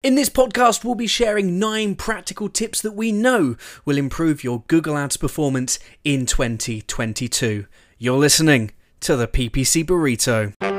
In this podcast, we'll be sharing nine practical tips that we know will improve your Google Ads performance in 2022. You're listening to the PPC Burrito.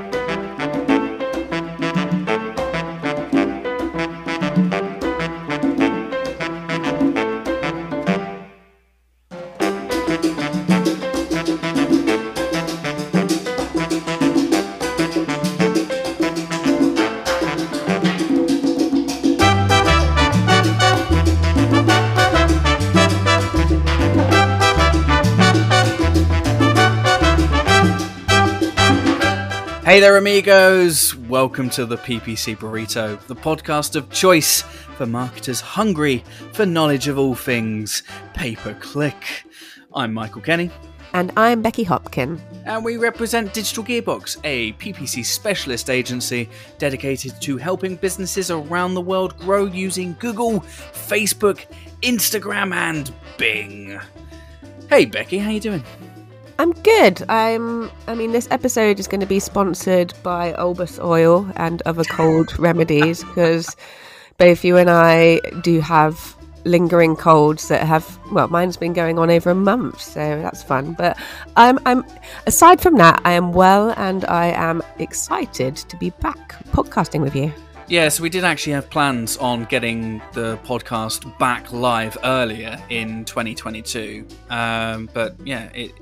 Hey there, amigos! Welcome to the PPC Burrito, the podcast of choice for marketers hungry for knowledge of all things pay per click. I'm Michael Kenny, And I'm Becky Hopkin. and we represent Digital Gearbox, a PPC specialist agency dedicated to helping businesses around the world grow using Google, Facebook, Instagram, and Bing. Hey, Becky, how you doing? I'm good. I'm. I mean, this episode is going to be sponsored by Olbas Oil and other cold remedies because both you and I do have lingering colds that have. Well, mine's been going on over a month, so that's fun. But I'm. I'm. Aside from that, I am well, and I am excited to be back podcasting with you. Yeah, so we did actually have plans on getting the podcast back live earlier in 2022. Um, but yeah, it,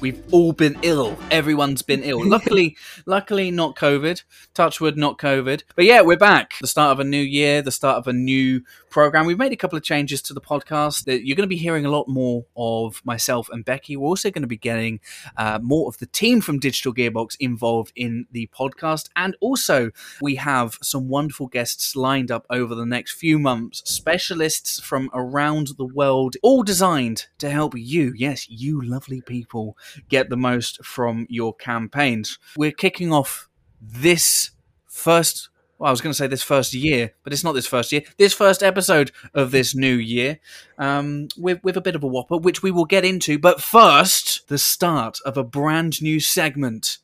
we've all been ill. Everyone's been ill. Luckily, luckily not COVID. Touchwood, not COVID. But yeah, we're back. The start of a new year, the start of a new program. We've made a couple of changes to the podcast. You're going to be hearing a lot more of myself and Becky. We're also going to be getting uh, more of the team from Digital Gearbox involved in the podcast. And also, we have some wonderful guests lined up over the next few months, specialists from around the world, all designed to help you, yes, you lovely people, get the most from your campaigns. We're kicking off this first well, I was going to say this first year, but it's not this first year. This first episode of this new year, um, with with a bit of a whopper, which we will get into. But first, the start of a brand new segment.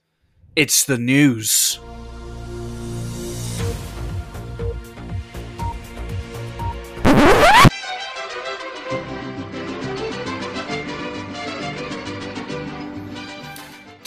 It's the news.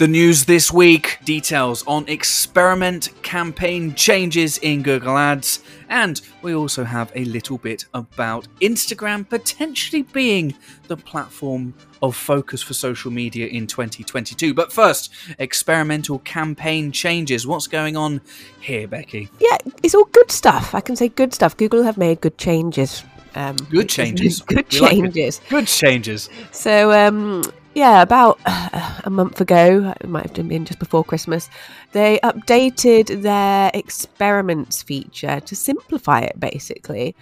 The news this week details on experiment campaign changes in Google Ads, and we also have a little bit about Instagram potentially being the platform of focus for social media in 2022. But first, experimental campaign changes. What's going on here, Becky? Yeah, it's all good stuff. I can say good stuff. Google have made good changes. Um, Good changes. good We like changes. Good changes. So, um, yeah, about a month ago, it might have been just before Christmas, they updated their experiments feature to simplify it basically.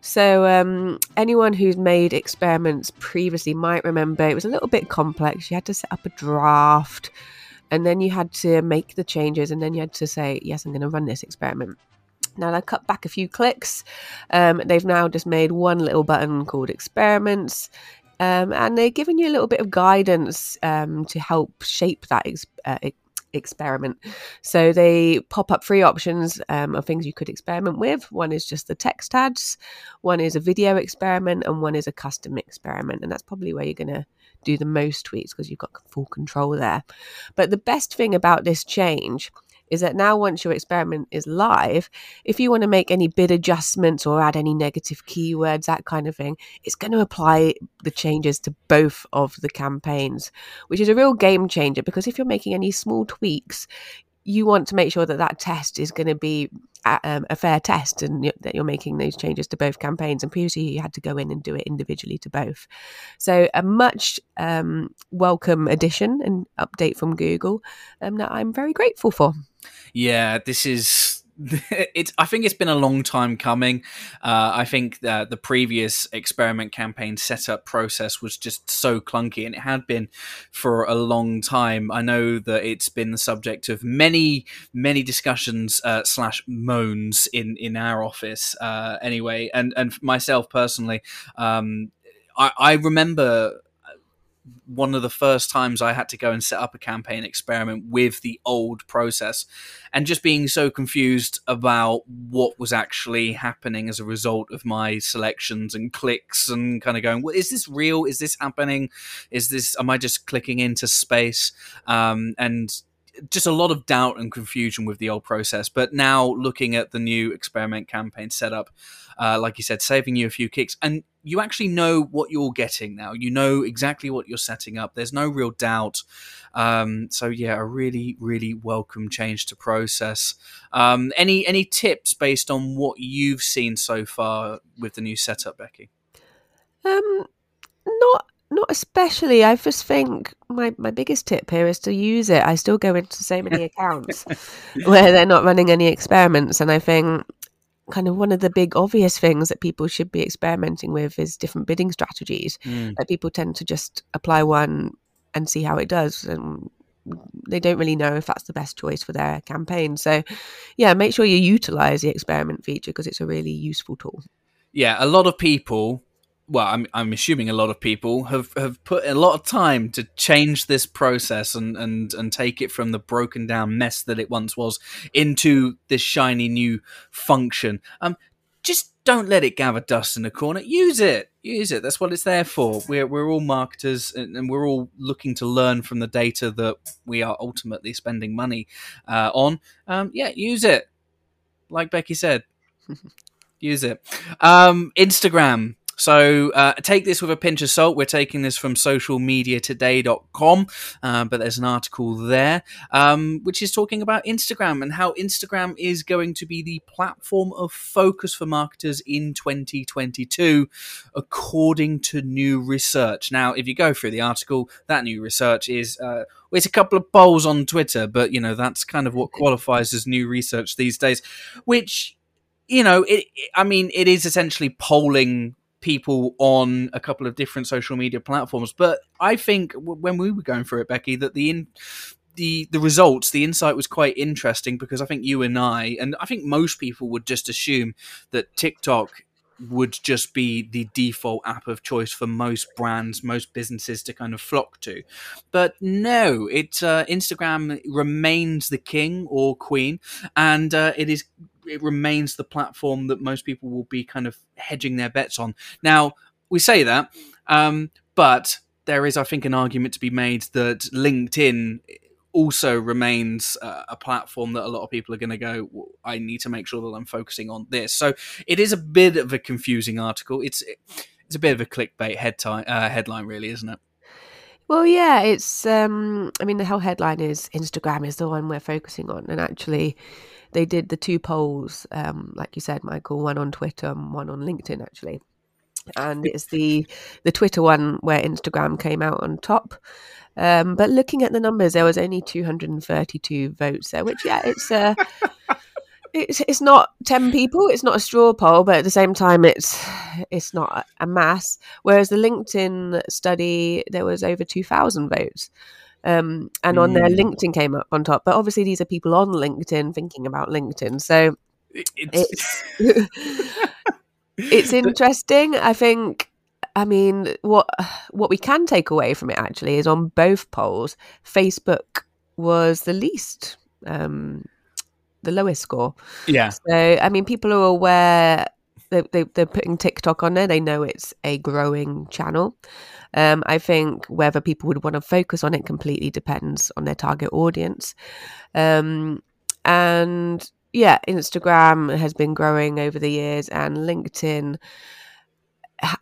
So, um, anyone who's made experiments previously might remember it was a little bit complex. You had to set up a draft and then you had to make the changes and then you had to say, Yes, I'm going to run this experiment. Now they cut back a few clicks. Um, they've now just made one little button called experiments. Um, and they're giving you a little bit of guidance um, to help shape that ex- uh, experiment. So they pop up three options um, of things you could experiment with. One is just the text ads, one is a video experiment, and one is a custom experiment. And that's probably where you're going to do the most tweets because you've got full control there. But the best thing about this change is that now once your experiment is live, if you want to make any bid adjustments or add any negative keywords, that kind of thing, it's going to apply the changes to both of the campaigns, which is a real game changer because if you're making any small tweaks, you want to make sure that that test is going to be a, um, a fair test and that you're making those changes to both campaigns. And previously, you had to go in and do it individually to both. So, a much um, welcome addition and update from Google um, that I'm very grateful for. Yeah, this is. It's. I think it's been a long time coming. Uh, I think that the previous experiment campaign setup process was just so clunky, and it had been for a long time. I know that it's been the subject of many, many discussions uh, slash moans in in our office. Uh, anyway, and and myself personally, um, I, I remember one of the first times I had to go and set up a campaign experiment with the old process and just being so confused about what was actually happening as a result of my selections and clicks and kind of going, well, is this real? Is this happening? Is this, am I just clicking into space? Um, and just a lot of doubt and confusion with the old process. But now looking at the new experiment campaign setup, uh, like you said, saving you a few kicks, and you actually know what you're getting now. You know exactly what you're setting up. There's no real doubt. Um, so yeah, a really, really welcome change to process. Um, any any tips based on what you've seen so far with the new setup, Becky? Um, not not especially. I just think my, my biggest tip here is to use it. I still go into so many accounts where they're not running any experiments, and I think kind of one of the big obvious things that people should be experimenting with is different bidding strategies. Mm. That people tend to just apply one and see how it does, and they don't really know if that's the best choice for their campaign. So, yeah, make sure you utilize the experiment feature because it's a really useful tool. Yeah, a lot of people well, I'm I'm assuming a lot of people have, have put a lot of time to change this process and, and, and take it from the broken down mess that it once was into this shiny new function. Um, just don't let it gather dust in a corner. Use it, use it. That's what it's there for. We're we're all marketers and, and we're all looking to learn from the data that we are ultimately spending money uh, on. Um, yeah, use it. Like Becky said, use it. Um, Instagram so uh, take this with a pinch of salt. We're taking this from socialmediatoday.com, uh, but there's an article there um, which is talking about Instagram and how Instagram is going to be the platform of focus for marketers in 2022, according to new research. Now, if you go through the article, that new research is. Uh, it's a couple of polls on Twitter, but you know that's kind of what qualifies as new research these days. Which, you know, it, I mean, it is essentially polling people on a couple of different social media platforms. But I think when we were going through it, Becky, that the in, the the results, the insight was quite interesting because I think you and I, and I think most people would just assume that TikTok would just be the default app of choice for most brands, most businesses to kind of flock to. But no, it uh, Instagram remains the king or queen, and uh, it is it remains the platform that most people will be kind of hedging their bets on. Now, we say that, um, but there is, I think, an argument to be made that LinkedIn also remains uh, a platform that a lot of people are going to go i need to make sure that i'm focusing on this. So it is a bit of a confusing article. It's it's a bit of a clickbait head time, uh, headline really isn't it? Well yeah it's um i mean the whole headline is instagram is the one we're focusing on and actually they did the two polls, um, like you said, Michael, one on Twitter and one on LinkedIn, actually. And it's the the Twitter one where Instagram came out on top. Um, but looking at the numbers, there was only 232 votes there, which yeah, it's uh, it's it's not 10 people, it's not a straw poll, but at the same time, it's it's not a mass. Whereas the LinkedIn study, there was over 2,000 votes. Um, and on mm. their LinkedIn came up on top. But obviously, these are people on LinkedIn thinking about LinkedIn. So it's it's, it's interesting. I think. I mean, what what we can take away from it actually is on both polls, Facebook was the least, um, the lowest score. Yeah. So I mean, people are aware. They, they, they're putting TikTok on there. They know it's a growing channel. Um, I think whether people would want to focus on it completely depends on their target audience. Um, and yeah, Instagram has been growing over the years, and LinkedIn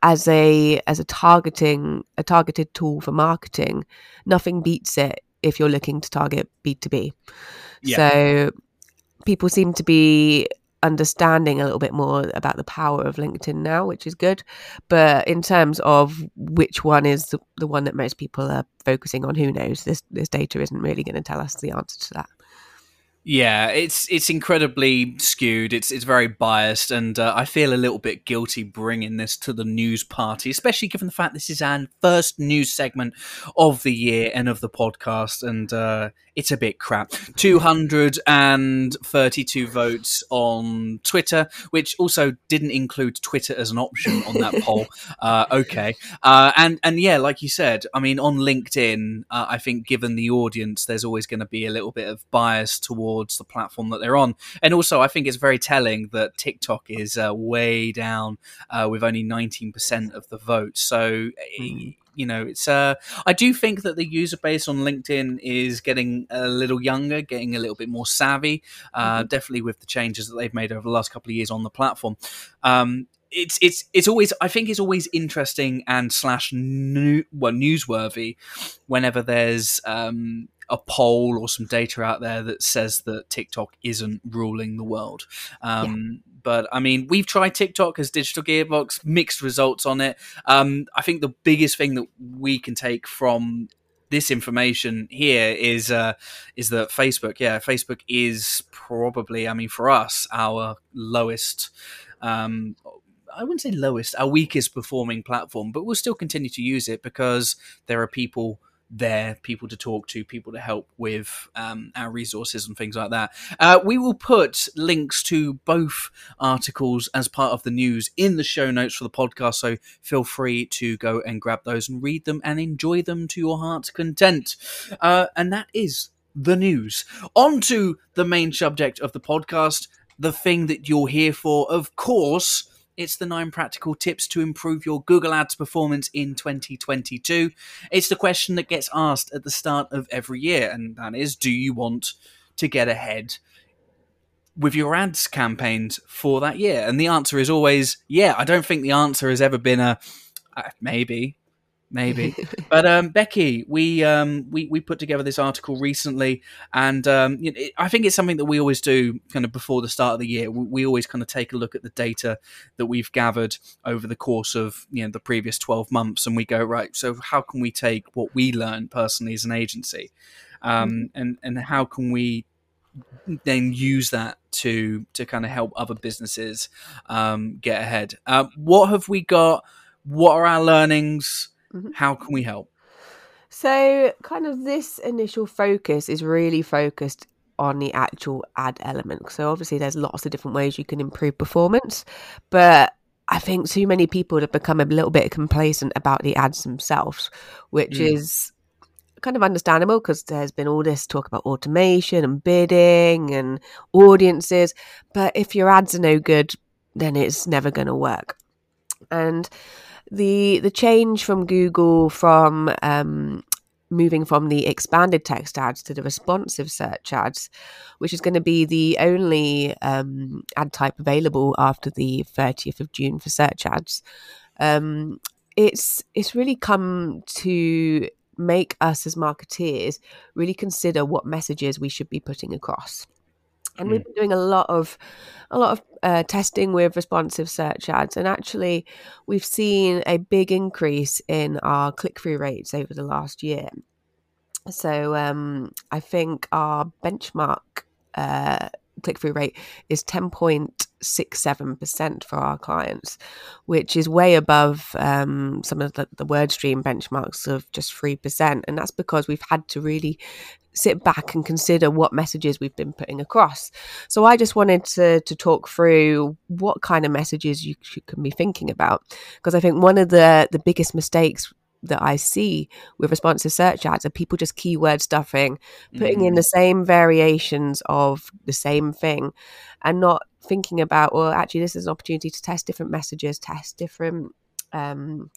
as a as a targeting a targeted tool for marketing, nothing beats it if you're looking to target B two B. So people seem to be understanding a little bit more about the power of LinkedIn now, which is good. But in terms of which one is the, the one that most people are focusing on, who knows? This this data isn't really going to tell us the answer to that. Yeah, it's it's incredibly skewed. It's it's very biased, and uh, I feel a little bit guilty bringing this to the news party, especially given the fact this is our first news segment of the year and of the podcast. And uh, it's a bit crap. 232 votes on Twitter, which also didn't include Twitter as an option on that poll. Uh, okay. Uh, and, and yeah, like you said, I mean, on LinkedIn, uh, I think given the audience, there's always going to be a little bit of bias towards the platform that they're on. And also, I think it's very telling that TikTok is uh, way down uh, with only 19% of the vote. So, mm you know, it's uh, I do think that the user base on LinkedIn is getting a little younger, getting a little bit more savvy. Uh, mm-hmm. Definitely with the changes that they've made over the last couple of years on the platform. Um, it's it's it's always I think it's always interesting and slash new well newsworthy whenever there's um, a poll or some data out there that says that TikTok isn't ruling the world. Um, yeah. But I mean, we've tried TikTok as Digital Gearbox, mixed results on it. Um, I think the biggest thing that we can take from this information here is uh, is that Facebook, yeah, Facebook is probably, I mean, for us, our lowest. Um, I wouldn't say lowest, our weakest performing platform, but we'll still continue to use it because there are people there, people to talk to, people to help with um, our resources and things like that. Uh, we will put links to both articles as part of the news in the show notes for the podcast, so feel free to go and grab those and read them and enjoy them to your heart's content. Uh, and that is the news. On to the main subject of the podcast, the thing that you're here for, of course it's the nine practical tips to improve your Google Ads performance in 2022. It's the question that gets asked at the start of every year, and that is do you want to get ahead with your ads campaigns for that year? And the answer is always yeah. I don't think the answer has ever been a uh, maybe maybe. but um, Becky, we um, we we put together this article recently, and um, it, I think it's something that we always do, kind of before the start of the year. We, we, always kind of take a look at the data that we've gathered over the course of you know the previous twelve months, and we go right. So how can we take what we learn personally as an agency, um, mm-hmm. and and how can we then use that to to kind of help other businesses um, get ahead. Uh, what have we got? What are our learnings? Mm-hmm. How can we help? So, kind of this initial focus is really focused on the actual ad element. So, obviously, there's lots of different ways you can improve performance, but I think too many people have become a little bit complacent about the ads themselves, which mm. is kind of understandable because there's been all this talk about automation and bidding and audiences. But if your ads are no good, then it's never going to work. And the the change from Google from um, moving from the expanded text ads to the responsive search ads, which is going to be the only um, ad type available after the 30th of June for search ads. Um, it's it's really come to make us as marketeers really consider what messages we should be putting across and we've mm. been doing a lot of a lot of uh, testing with responsive search ads and actually we've seen a big increase in our click-through rates over the last year so um, i think our benchmark uh, click-through rate is 10.67% for our clients which is way above um, some of the, the WordStream benchmarks of just 3% and that's because we've had to really sit back and consider what messages we've been putting across. So I just wanted to to talk through what kind of messages you, can be thinking about because I think one of the the biggest mistakes that I see with responsive search ads are people just keyword stuffing, putting mm-hmm. in the same variations of the same thing and not thinking about, well, actually, this is an opportunity to test different messages, test different um,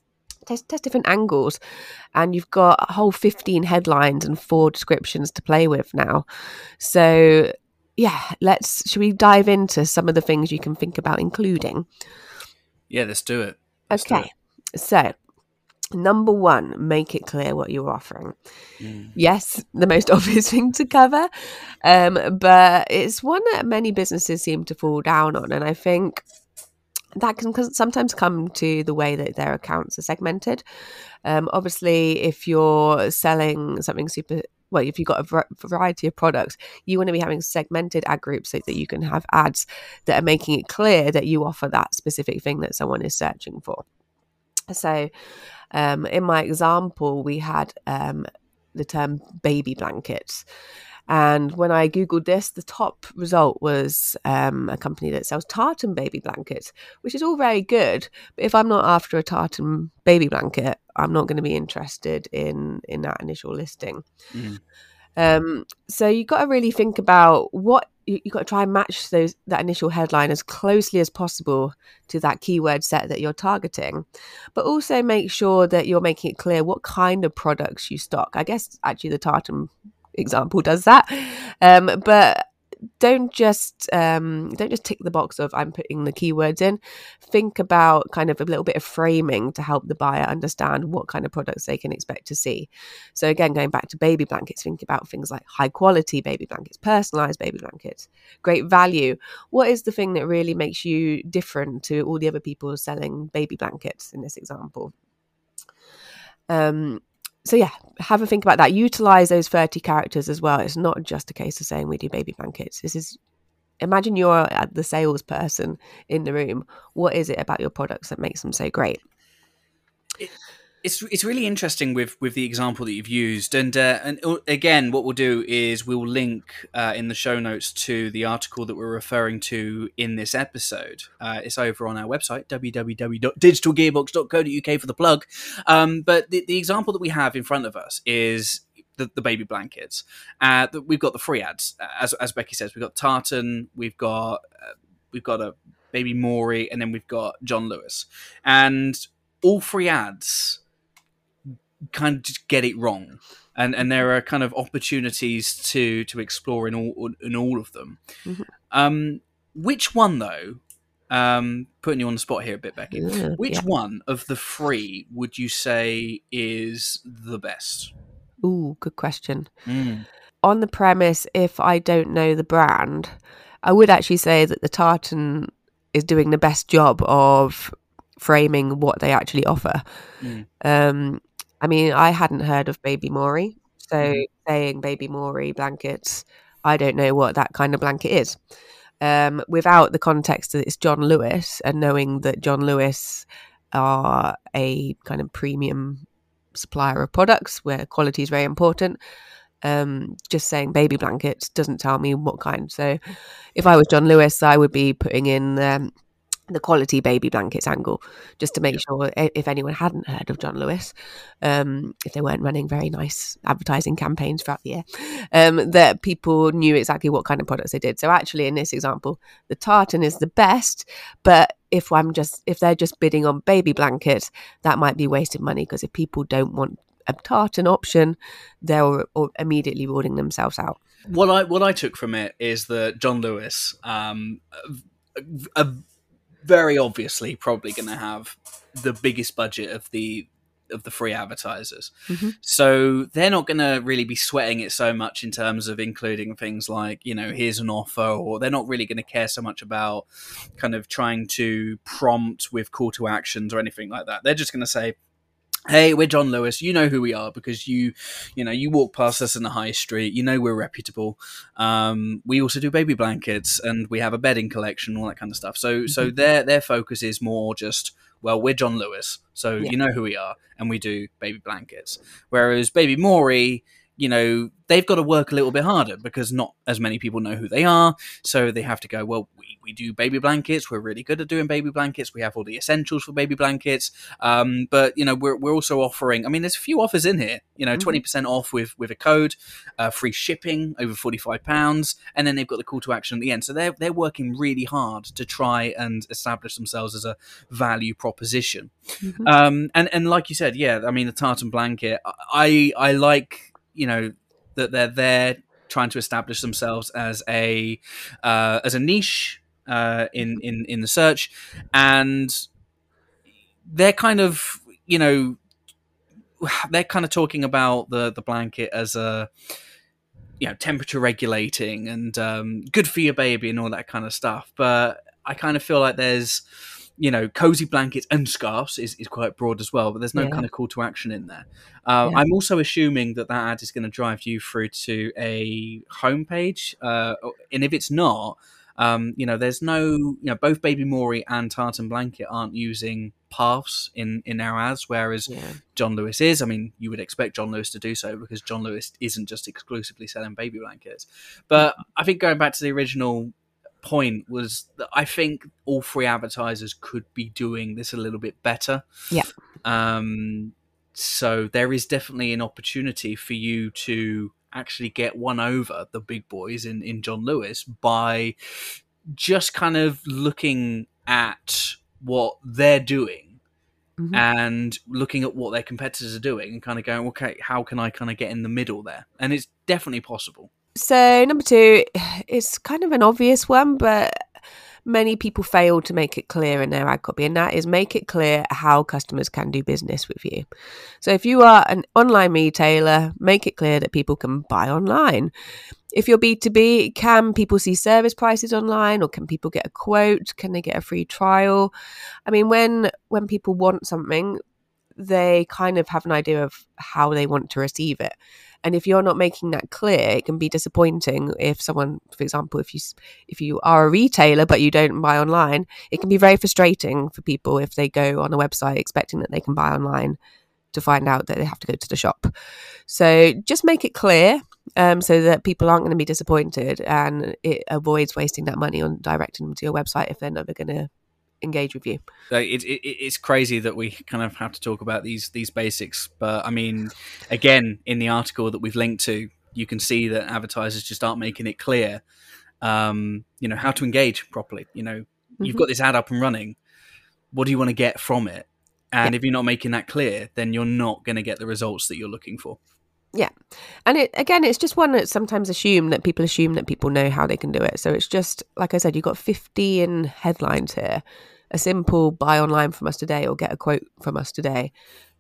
test, test different angles and you've got a whole 15 headlines and four descriptions to play with now. So yeah let's should we dive into some of the things you can think about including? Yeah let's do it. Let's okay. do it. so number one make it clear what you're offering. Mm. yes the most obvious thing to cover um, but it's one that many businesses seem to fall down on and i think that can sometimes come to the way that their accounts are segmented. Um, obviously, if you're selling something super well, if you've got a variety of products, you want to be having segmented ad groups so that you can have ads that are making it clear that you offer that specific thing that someone is searching for. So, um, in my example, we had um, the term baby blankets. And when I Googled this, the top result was um, a company that sells tartan baby blankets, which is all very good. But if I'm not after a tartan baby blanket, I'm not going to be interested in in that initial listing. Mm. Um, so you've got to really think about what you, have got to try and match those that initial headline as closely as possible to that keyword set that you're targeting, but also make sure that you're making it clear what kind of products you stock. I guess actually the tartan example does that. Um, but don't just um, don't just tick the box of I'm putting the keywords in. Think about kind of a little bit of framing to help the buyer understand what kind of products they can expect to see. So again, going back to baby blankets, think about things like high quality baby blankets, personalized baby blankets, great value. What is the thing that really makes you different to all the other people selling baby blankets in this example? Um, so yeah, have a think about that. Utilize those 30 characters as well. It's not just a case of saying we do baby blankets. This is imagine you're the salesperson in the room. What is it about your products that makes them so great? It, it's it's really interesting with with the example that you've used, and uh, and uh, again, what we'll do is we'll link uh, in the show notes to the article that we're referring to in this episode. Uh, it's over on our website www.digitalgearbox.co.uk for the plug. Um, but the, the example that we have in front of us is the, the, baby blankets. Uh, we've got the free ads, as, as Becky says. We've got Tartan, we've got uh, we've got a baby Maury, and then we've got John Lewis, and all free ads kind of just get it wrong. And, and there are kind of opportunities to to explore in all in all of them. Mm-hmm. Um, which one though? Um, putting you on the spot here a bit, Becky. Which yeah. one of the three would you say is the best? Ooh, good question. Mm. On the premise, if I don't know the brand, I would actually say that the tartan is doing the best job of framing what they actually offer. Mm. Um, I mean, I hadn't heard of Baby Mori, so mm-hmm. saying Baby Mori blankets, I don't know what that kind of blanket is. Um, without the context that it's John Lewis and knowing that John Lewis are a kind of premium supplier of products where quality is very important. Um, just saying baby blankets doesn't tell me what kind. So, if I was John Lewis, I would be putting in um, the quality baby blankets angle, just to make yeah. sure if anyone hadn't heard of John Lewis, um, if they weren't running very nice advertising campaigns throughout the year, um, that people knew exactly what kind of products they did. So actually, in this example, the tartan is the best, but if I'm just if they're just bidding on baby blankets, that might be wasted money because if people don't want a tartan option, they're or immediately ruling themselves out. What I what I took from it is that John Lewis, um, a, a very obviously probably going to have the biggest budget of the of the free advertisers. Mm-hmm. So they're not going to really be sweating it so much in terms of including things like, you know, here's an offer, or they're not really going to care so much about kind of trying to prompt with call to actions or anything like that. They're just going to say, hey we're john lewis. You know who we are because you you know you walk past us in the high street. You know we're reputable. Um, we also do baby blankets and we have a bedding collection all that kind of stuff. So mm-hmm. so their their focus is more just well we're john lewis. So yeah. you know who we are and we do baby blankets. Whereas baby mori you know they've got to work a little bit harder because not as many people know who they are. So they have to go well we, we do baby blankets. We're really good at doing baby blankets. We have all the essentials for baby blankets. Um, but you know we're, we're also offering i mean there's a few offers in here you know mm-hmm. 20% off with with a code uh, free shipping over 45 pounds and then they've got the call to action at the end. So they're, they're working really hard to try and establish themselves as a value proposition. Mm-hmm. um, and and like you said yeah i mean the tartan blanket i i like you know that they're there trying to establish themselves as a uh, as a niche uh, in in in the search, and they're kind of you know they're kind of talking about the the blanket as a you know temperature regulating and um, good for your baby and all that kind of stuff, but I kind of feel like there's you know, cozy blankets and scarves is, is quite broad as well, but there's no yeah. kind of call to action in there. Uh, yeah. I'm also assuming that that ad is going to drive you through to a homepage, uh, and if it's not, um, you know, there's no, you know, both Baby Mori and Tartan Blanket aren't using paths in in our ads, whereas Yeah. John Lewis is. I mean, you would expect John Lewis to do so because John Lewis isn't just exclusively selling baby blankets. But I think going back to the original point was that I think all three advertisers could be doing this a little bit better. Yeah. Um, so there is definitely an opportunity for you to actually get one over the big boys in, in John Lewis by just kind of looking at what they're doing Mhm. and looking at what their competitors are doing and kind of going, okay, how can I kind of get in the middle there? And it's definitely possible. So number two, it's kind of an obvious one, but many people fail to make it clear in their ad copy, and that is make it clear how customers can do business with you. So if you are an online retailer, make it clear that people can buy online. If you're B2B, can people see service prices online or can people get a quote? Can they get a free trial? I mean, when when people want something, they kind of have an idea of how they want to receive it. And if you're not making that clear, it can be disappointing. If someone, for example, if you if you are a retailer but you don't buy online, it can be very frustrating for people if they go on a website expecting that they can buy online to find out that they have to go to the shop. So just make it clear um, so that people aren't going to be disappointed and it avoids wasting that money on directing them to your website if they're never going to engage with you. It, it, it's crazy that we kind of have to talk about these these basics, but I mean, again, in the article that we've linked to, you can see that advertisers just aren't making it clear, um, you know, how to engage properly. You know, you've got this ad up and running. What do you want to get from it? And if you're not making that clear, then you're not going to get the results that you're looking for. And it again, it's just one that sometimes assumed that people assume that people know how they can do it. So it's just like I said, you've got 15 headlines here. A simple buy online from us today or get a quote from us today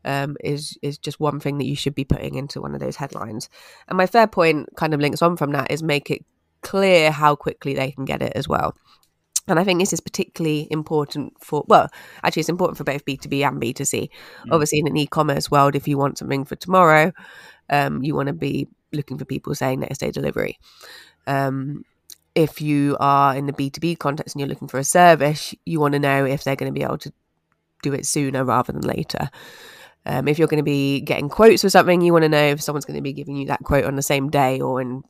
um, is is just one thing that you should be putting into one of those headlines. And my third point kind of links on from that is make it clear how quickly they can get it as well. And I think this is particularly important for, well, actually, it's important for both B2B and B2C. Mm. Obviously, in an e commerce world, if you want something for tomorrow, um, you want to be looking for people saying next day delivery. Um, if you are in the B2B context and you're looking for a service, you want to know if they're going to be able to do it sooner rather than later. Um, if you're going to be getting quotes for something, you want to know if someone's going to be giving you that quote on the same day or in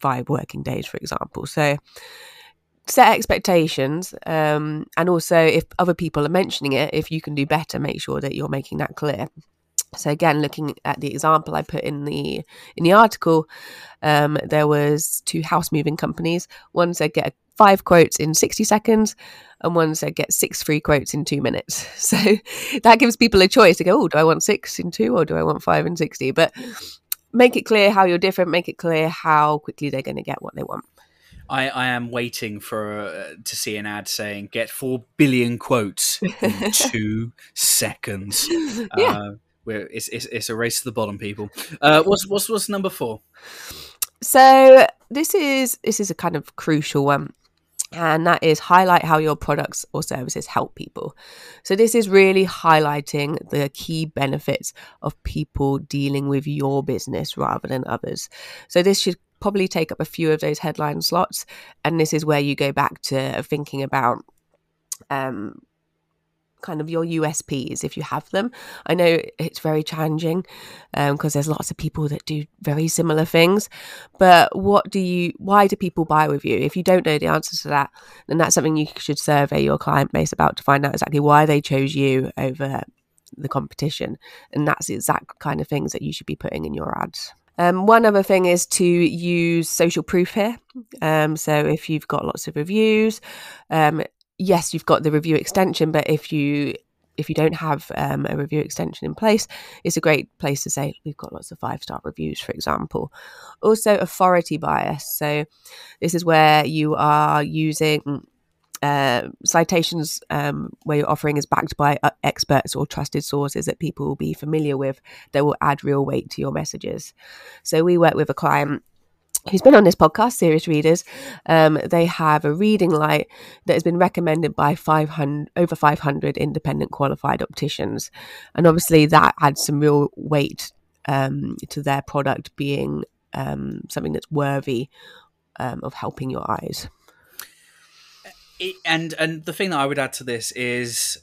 five working days, for example. So set expectations um, and also if other people are mentioning it if you can do better make sure that you're making that clear. So again looking at the example i put in the in the article um, there was two house moving companies. One said get five quotes in 60 seconds and one said get six free quotes in two minutes. So that gives people a choice to go oh do i want six in two or do i want five in 60 but make it clear how you're different make it clear how quickly they're going to get what they want I, I am waiting for uh, to see an ad saying "Get four billion quotes in two seconds." Yeah. Uh, we're, it's, it's it's a race to the bottom, people. Uh, what's what's what's number four? So this is this is a kind of crucial one. And that is highlight how your products or services help people. So, this is really highlighting the key benefits of people dealing with your business rather than others. So, this should probably take up a few of those headline slots. And this is where you go back to thinking about um, kind of your USPs if you have them. I know it's very challenging because there's lots of people that do very similar things. But what do you, why do people buy with you? If you don't know the answer to that, then that's something you should survey your client base about to find out exactly why they chose you over the competition. And that's the exact kind of things that you should be putting in your ads. Um, one other thing is to use social proof here. Um, so if you've got lots of reviews, um, yes, you've got the review extension, but if you if you don't have um, a review extension in place, it's a great place to say we've got lots of five star reviews, for example. Also, authority bias. So this is where you are using uh, citations um, where your offering is backed by uh, experts or trusted sources that people will be familiar with that will add real weight to your messages. So we work with a client who's been on this podcast, Serious Readers. Um, they have a reading light that has been recommended by 500 over 500 independent qualified opticians, and obviously that adds some real weight um, to their product being um, something that's worthy um, of helping your eyes. It, and and the thing that I would add to this is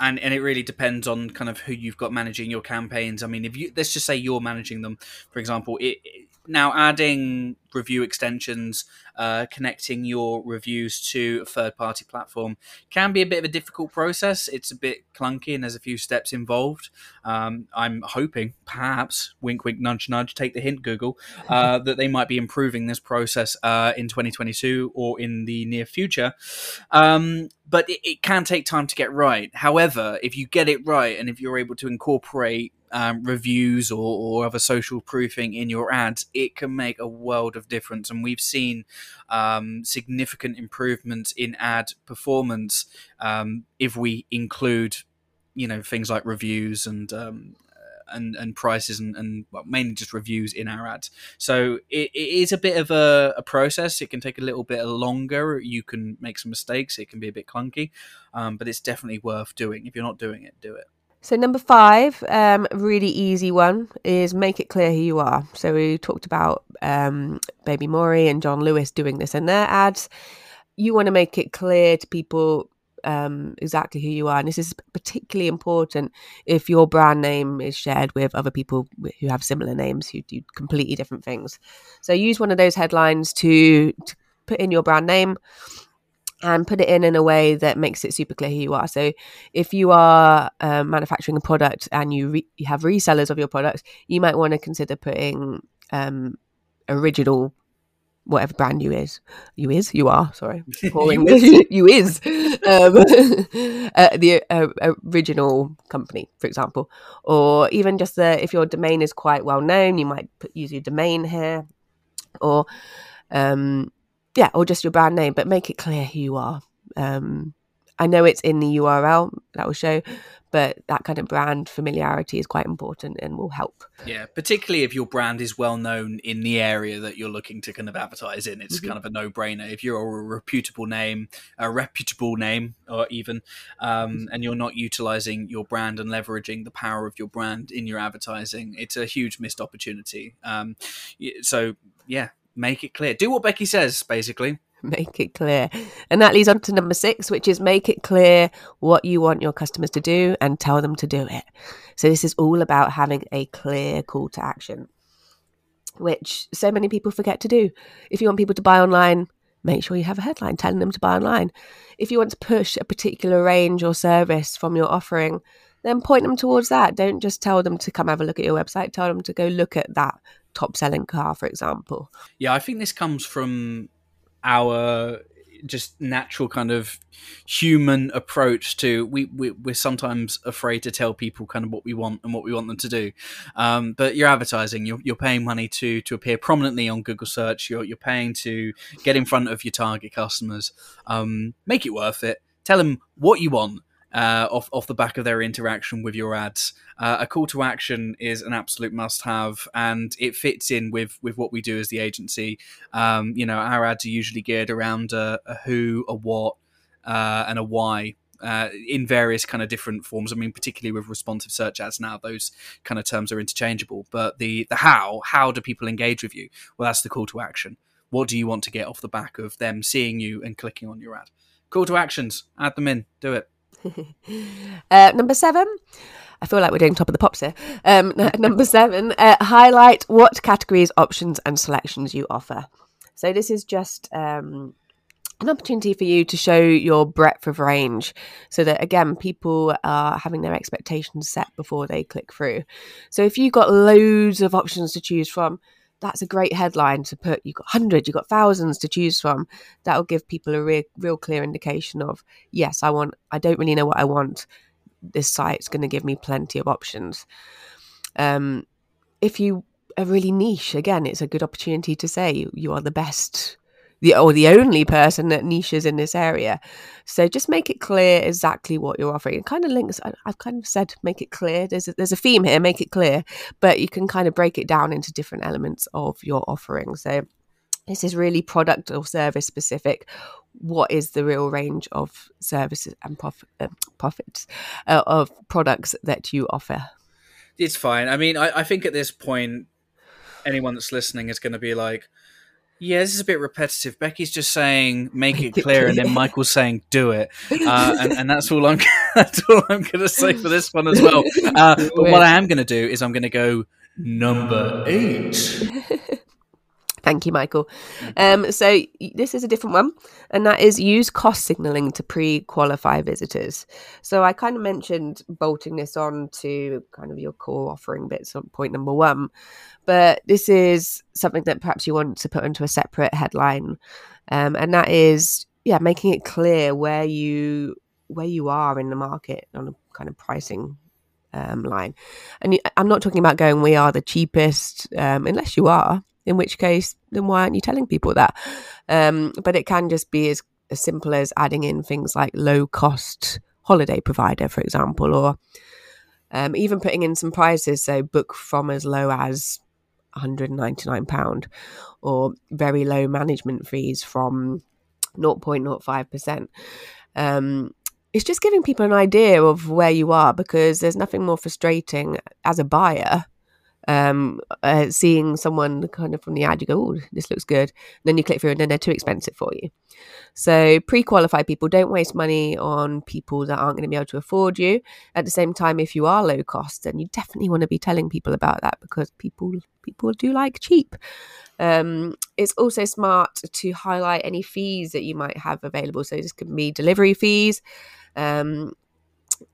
and and it really depends on kind of who you've got managing your campaigns. I mean, if you let's just say you're managing them, for example, it, now adding review extensions, uh, connecting your reviews to a third party platform can be a bit of a difficult process. It's a bit clunky and there's a few steps involved. Um, I'm hoping, perhaps, wink, wink, nudge, nudge, take the hint, Google, uh, that they might be improving this process uh, in 2022 or in the near future. Um, but it, it can take time to get right. However, if you get it right and if you're able to incorporate um, reviews or, or other social proofing in your ads, it can make a world of difference. And we've seen um, significant improvements in ad performance um, if we include, you know, things like reviews and um, and, and prices and, and well, mainly just reviews in our ads. So it, it is a bit of a, a, process. It can take a little bit longer. You can make some mistakes. It can be a bit clunky, um, but it's definitely worth doing. If you're not doing it, do it. So number five, um, really easy one, is make it clear who you are. So we talked about um, Baby Mori and John Lewis doing this in their ads. You want to make it clear to people um, exactly who you are, and this is particularly important if your brand name is shared with other people who have similar names who do completely different things. So use one of those headlines to, to put in your brand name and put it in in a way that makes it super clear who you are. So, if you are uh, manufacturing a product and you, re- you have resellers of your products, you might want to consider putting um, original, whatever brand you is, you is, you are. Sorry, you, is. you is um, uh, the uh, original company, for example, or even just the if your domain is quite well known, you might put use your domain here, or um, yeah, or just your brand name, but make it clear who you are. Um, I know it's in the URL that will show, but that kind of brand familiarity is quite important and will help. Yeah, particularly if your brand is well known in the area that you're looking to kind of advertise in, it's mm-hmm. kind of a no brainer. If you're a reputable name, a reputable name, or even, um, and you're not utilizing your brand and leveraging the power of your brand in your advertising, it's a huge missed opportunity. Um, so, yeah, make it clear. Do what Becky says, basically. Make it clear. And that leads on to number six, which is make it clear what you want your customers to do and tell them to do it. So, this is all about having a clear call to action, which so many people forget to do. If you want people to buy online, make sure you have a headline telling them to buy online. If you want to push a particular range or service from your offering, then point them towards that. Don't just tell them to come have a look at your website, tell them to go look at that top selling car, for example. Yeah, I think this comes from our just natural kind of human approach to we, we we're sometimes afraid to tell people kind of what we want and what we want them to do. Um, but you're advertising you're, you're paying money to to appear prominently on google search. You're, you're paying to get in front of your target customers. Um, make it worth it. Tell them what you want uh, off off the back of their interaction with your ads. Uh, a call to action is an absolute must-have, and it fits in with with what we do as the agency. Um, you know, our ads are usually geared around a, a who, a what, uh, and a why. Uh, in various kind of different forms. I mean, particularly with responsive search ads now, those kind of terms are interchangeable. But the the how, how do people engage with you? Well, that's the call to action. What do you want to get off the back of them seeing you and clicking on your ad? Call to actions. Add them in. Do it. uh, number seven. I feel like we're doing top of the pops here. Um, number seven, uh, highlight what categories, options, and selections you offer. So this is just um, an opportunity for you to show your breadth of range, so that again, people are having their expectations set before they click through. So if you've got loads of options to choose from, that's a great headline to put. You've got hundreds, you've got thousands to choose from. That'll give people a real, real clear indication of, yes, I want, I don't really know what I want. This site's going to give me plenty of options. Um, if you are really niche, again, it's a good opportunity to say you are the best the or the only person that niches in this area. So just make it clear exactly what you're offering. It kind of links. I, have kind of said make it clear. There's a, there's a theme here. Make it clear, but you can kind of break it down into different elements of your offering. So this is really product or service specific. What is the real range of services and uh, profits uh, of products that you offer? It's fine. I mean, I, I think at this point, anyone that's listening is going to be like, Yeah, this is a bit repetitive. Becky's just saying "make it clear," and then Michael's saying "do it," uh, and, and, that's all I'm. that's all I'm going to say for this one as well. Uh, but what I am going to do is I'm going to go number eight. Thank you, Michael. Um, so this is a different one, and that is use cost signaling to pre-qualify visitors. So I kind of mentioned bolting this on to kind of your core offering bits on point number one, but this is something that perhaps you want to put into a separate headline, um, and that is yeah, making it clear where you where you are in the market on a kind of pricing um, line. And I'm not talking about going, we are the cheapest, um, unless you are in which case, then why aren't you telling people that? Um, but it can just be as, as simple as adding in things like low cost holiday provider, for example, or um, even putting in some prices. So book from as low as £199 or very low management fees from 0.05%. Um, it's just giving people an idea of where you are because there's nothing more frustrating as a buyer um, uh, seeing someone kind of from the ad, you go, oh, this looks good. And then you click through and then they're too expensive for you. So pre qualify people, don't waste money on people that aren't going to be able to afford you. At the same time, if you are low cost, then you definitely want to be telling people about that because people people do like cheap. Um, it's also smart to highlight any fees that you might have available. So this could be delivery fees, um,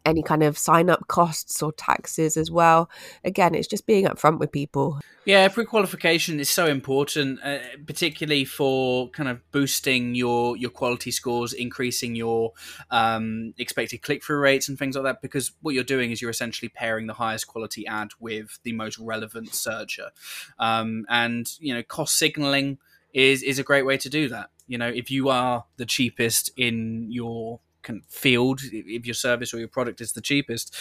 any kind of sign up costs or taxes as well. Again, it's just being upfront with people. Yeah, pre qualification is so important, uh, particularly for kind of boosting your your quality scores, increasing your um, expected click through rates and things like that. Because what you're doing is you're essentially pairing the highest quality ad with the most relevant searcher, um, and you know cost signaling is is a great way to do that. You know, if you are the cheapest in your field if your service or your product is the cheapest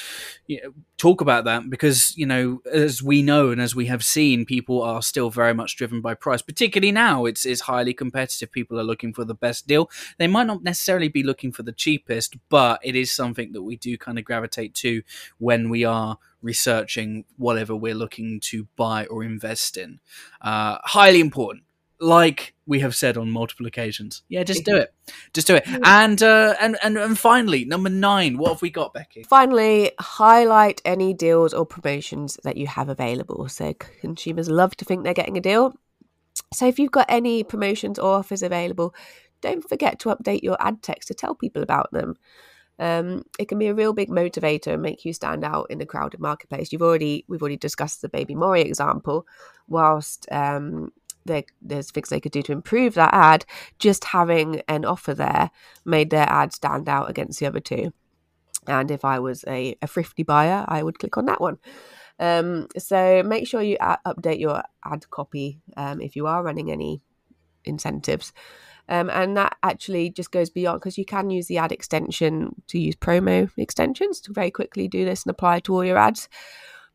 you know, talk about that because you know as we know and as we have seen people are still very much driven by price particularly now. It's, it's highly competitive. People are looking for the best deal. They might not necessarily be looking for the cheapest but it is something that we do kind of gravitate to when we are researching whatever we're looking to buy or invest in. Uh, highly important. Like we have said on multiple occasions. Yeah, just do it. Just do it. And uh, and and and finally, number nine. What have we got, Becky? Finally, highlight any deals or promotions that you have available. So consumers love to think they're getting a deal. So if you've got any promotions or offers available, don't forget to update your ad text to tell people about them. Um, it can be a real big motivator and make you stand out in a crowded marketplace. You've already we've already discussed the Baby Mori example. Whilst um, there, there's things they could do to improve that ad. Just having an offer there made their ad stand out against the other two. And if I was a, a thrifty buyer, I would click on that one. Um, so make sure you a- update your ad copy um, if you are running any incentives. Um, and that actually just goes beyond because you can use the ad extension to use promo extensions to very quickly do this and apply to all your ads.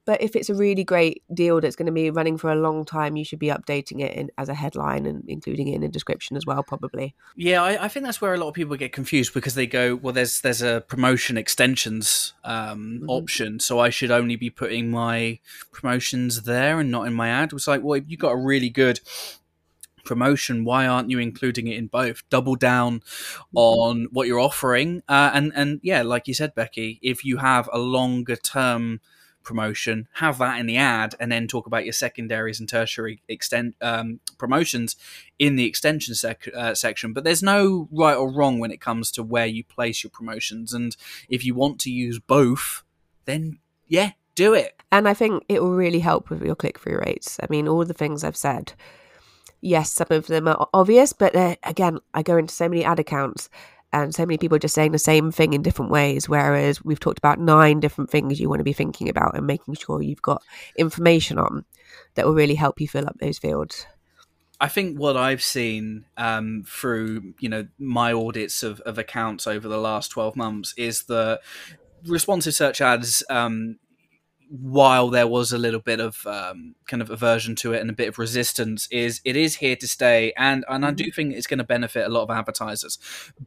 But if it's a really great deal that's going to be running for a long time, you should be updating it in, as a headline and including it in the description as well, probably. Yeah, I, I, think that's where a lot of people get confused because they go, well, there's there's a promotion extensions um, mm-hmm. option, so I should only be putting my promotions there and not in my ad. It's like, well, if you got a really good promotion why aren't you including it in both double down mm-hmm. on what you're offering uh, and and yeah like you said becky if you have a longer term promotion, have that in the ad, and then talk about your secondaries and tertiary extent um, promotions in the extension sec- uh, section. But there's no right or wrong when it comes to where you place your promotions, and if you want to use both, then yeah, do it. And I think it will really help with your click through rates. I mean, all the things I've said. Yes, some of them are obvious, but uh, again, I go into so many ad accounts and so many people are just saying the same thing in different ways whereas we've talked about nine different things you want to be thinking about and making sure you've got information on that will really help you fill up those fields. I think what I've seen um, through you know my audits of, of accounts over the last twelve months is that responsive search ads um, while there was a little bit of um, kind of aversion to it and a bit of resistance, is it is here to stay, and and I do mm-hmm. think it's going to benefit a lot of advertisers,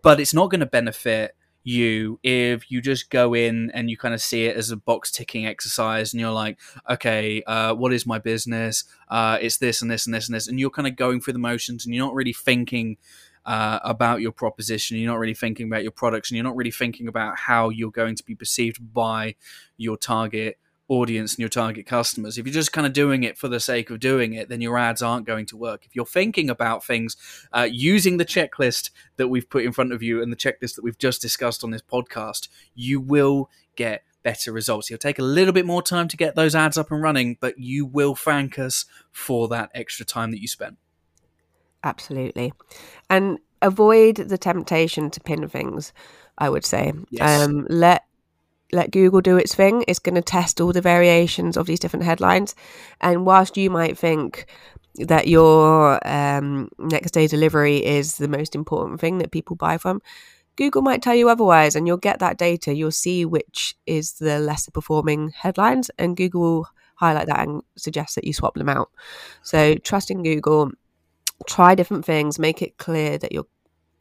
but it's not going to benefit you if you just go in and you kind of see it as a box ticking exercise and you're like okay uh, what is my business? Uh, it's this and this and this and this. And you're kind of going through the motions and you're not really thinking uh, about your proposition. You're not really thinking about your products and you're not really thinking about how you're going to be perceived by your target audience and your target customers. If you're just kind of doing it for the sake of doing it, then your ads aren't going to work. If you're thinking about things uh, using the checklist that we've put in front of you and the checklist that we've just discussed on this podcast, you will get better results. It'll take a little bit more time to get those ads up and running, but you will thank us for that extra time that you spent. Absolutely. And avoid the temptation to pin things, I would say. Yes. Um, let let Google do its thing. It's going to test all the variations of these different headlines. And whilst you might think that your um, next day delivery is the most important thing that people buy from, Google might tell you otherwise, and you'll get that data. You'll see which is the lesser performing headlines, and Google will highlight that and suggest that you swap them out. So, trust in Google, try different things, make it clear that you're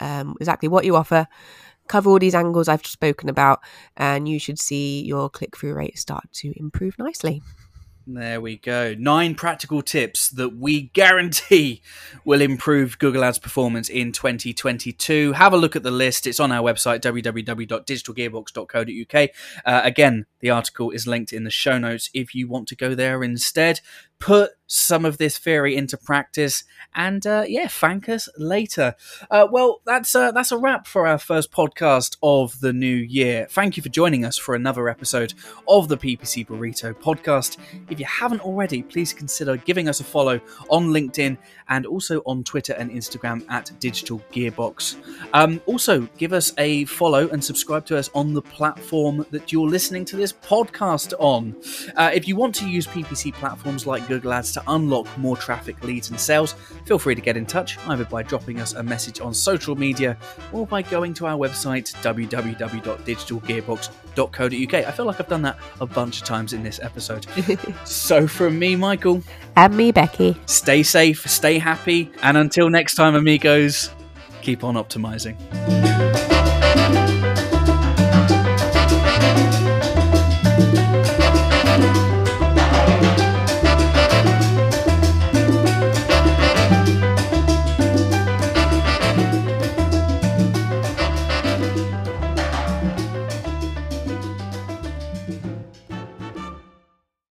um, exactly what you offer cover all these angles I've spoken about, and you should see your click through rate start to improve nicely. There we go. Nine practical tips that we guarantee will improve Google Ads performance in 2022. Have a look at the list. It's on our website, www.digitalgearbox.co.uk. Uh, again, the article is linked in the show notes if you want to go there instead. Put some of this theory into practice and uh, yeah thank us later. Uh, well that's uh, that's a wrap for our first podcast of the new year. Thank you for joining us for another episode of the ppc burrito podcast. If you haven't already please consider giving us a follow on linkedin and also on twitter and instagram at digital gearbox. Um, also give us a follow and subscribe to us on the platform that you're listening to this podcast on. Uh, if you want to use ppc platforms like google ads to to unlock more traffic, leads, and sales, feel free to get in touch either by dropping us a message on social media or by going to our website www.digitalgearbox.co.uk. I feel like I've done that a bunch of times in this episode. so, from me, Michael. And me, Becky. Stay safe, stay happy, and until next time, amigos, keep on optimizing.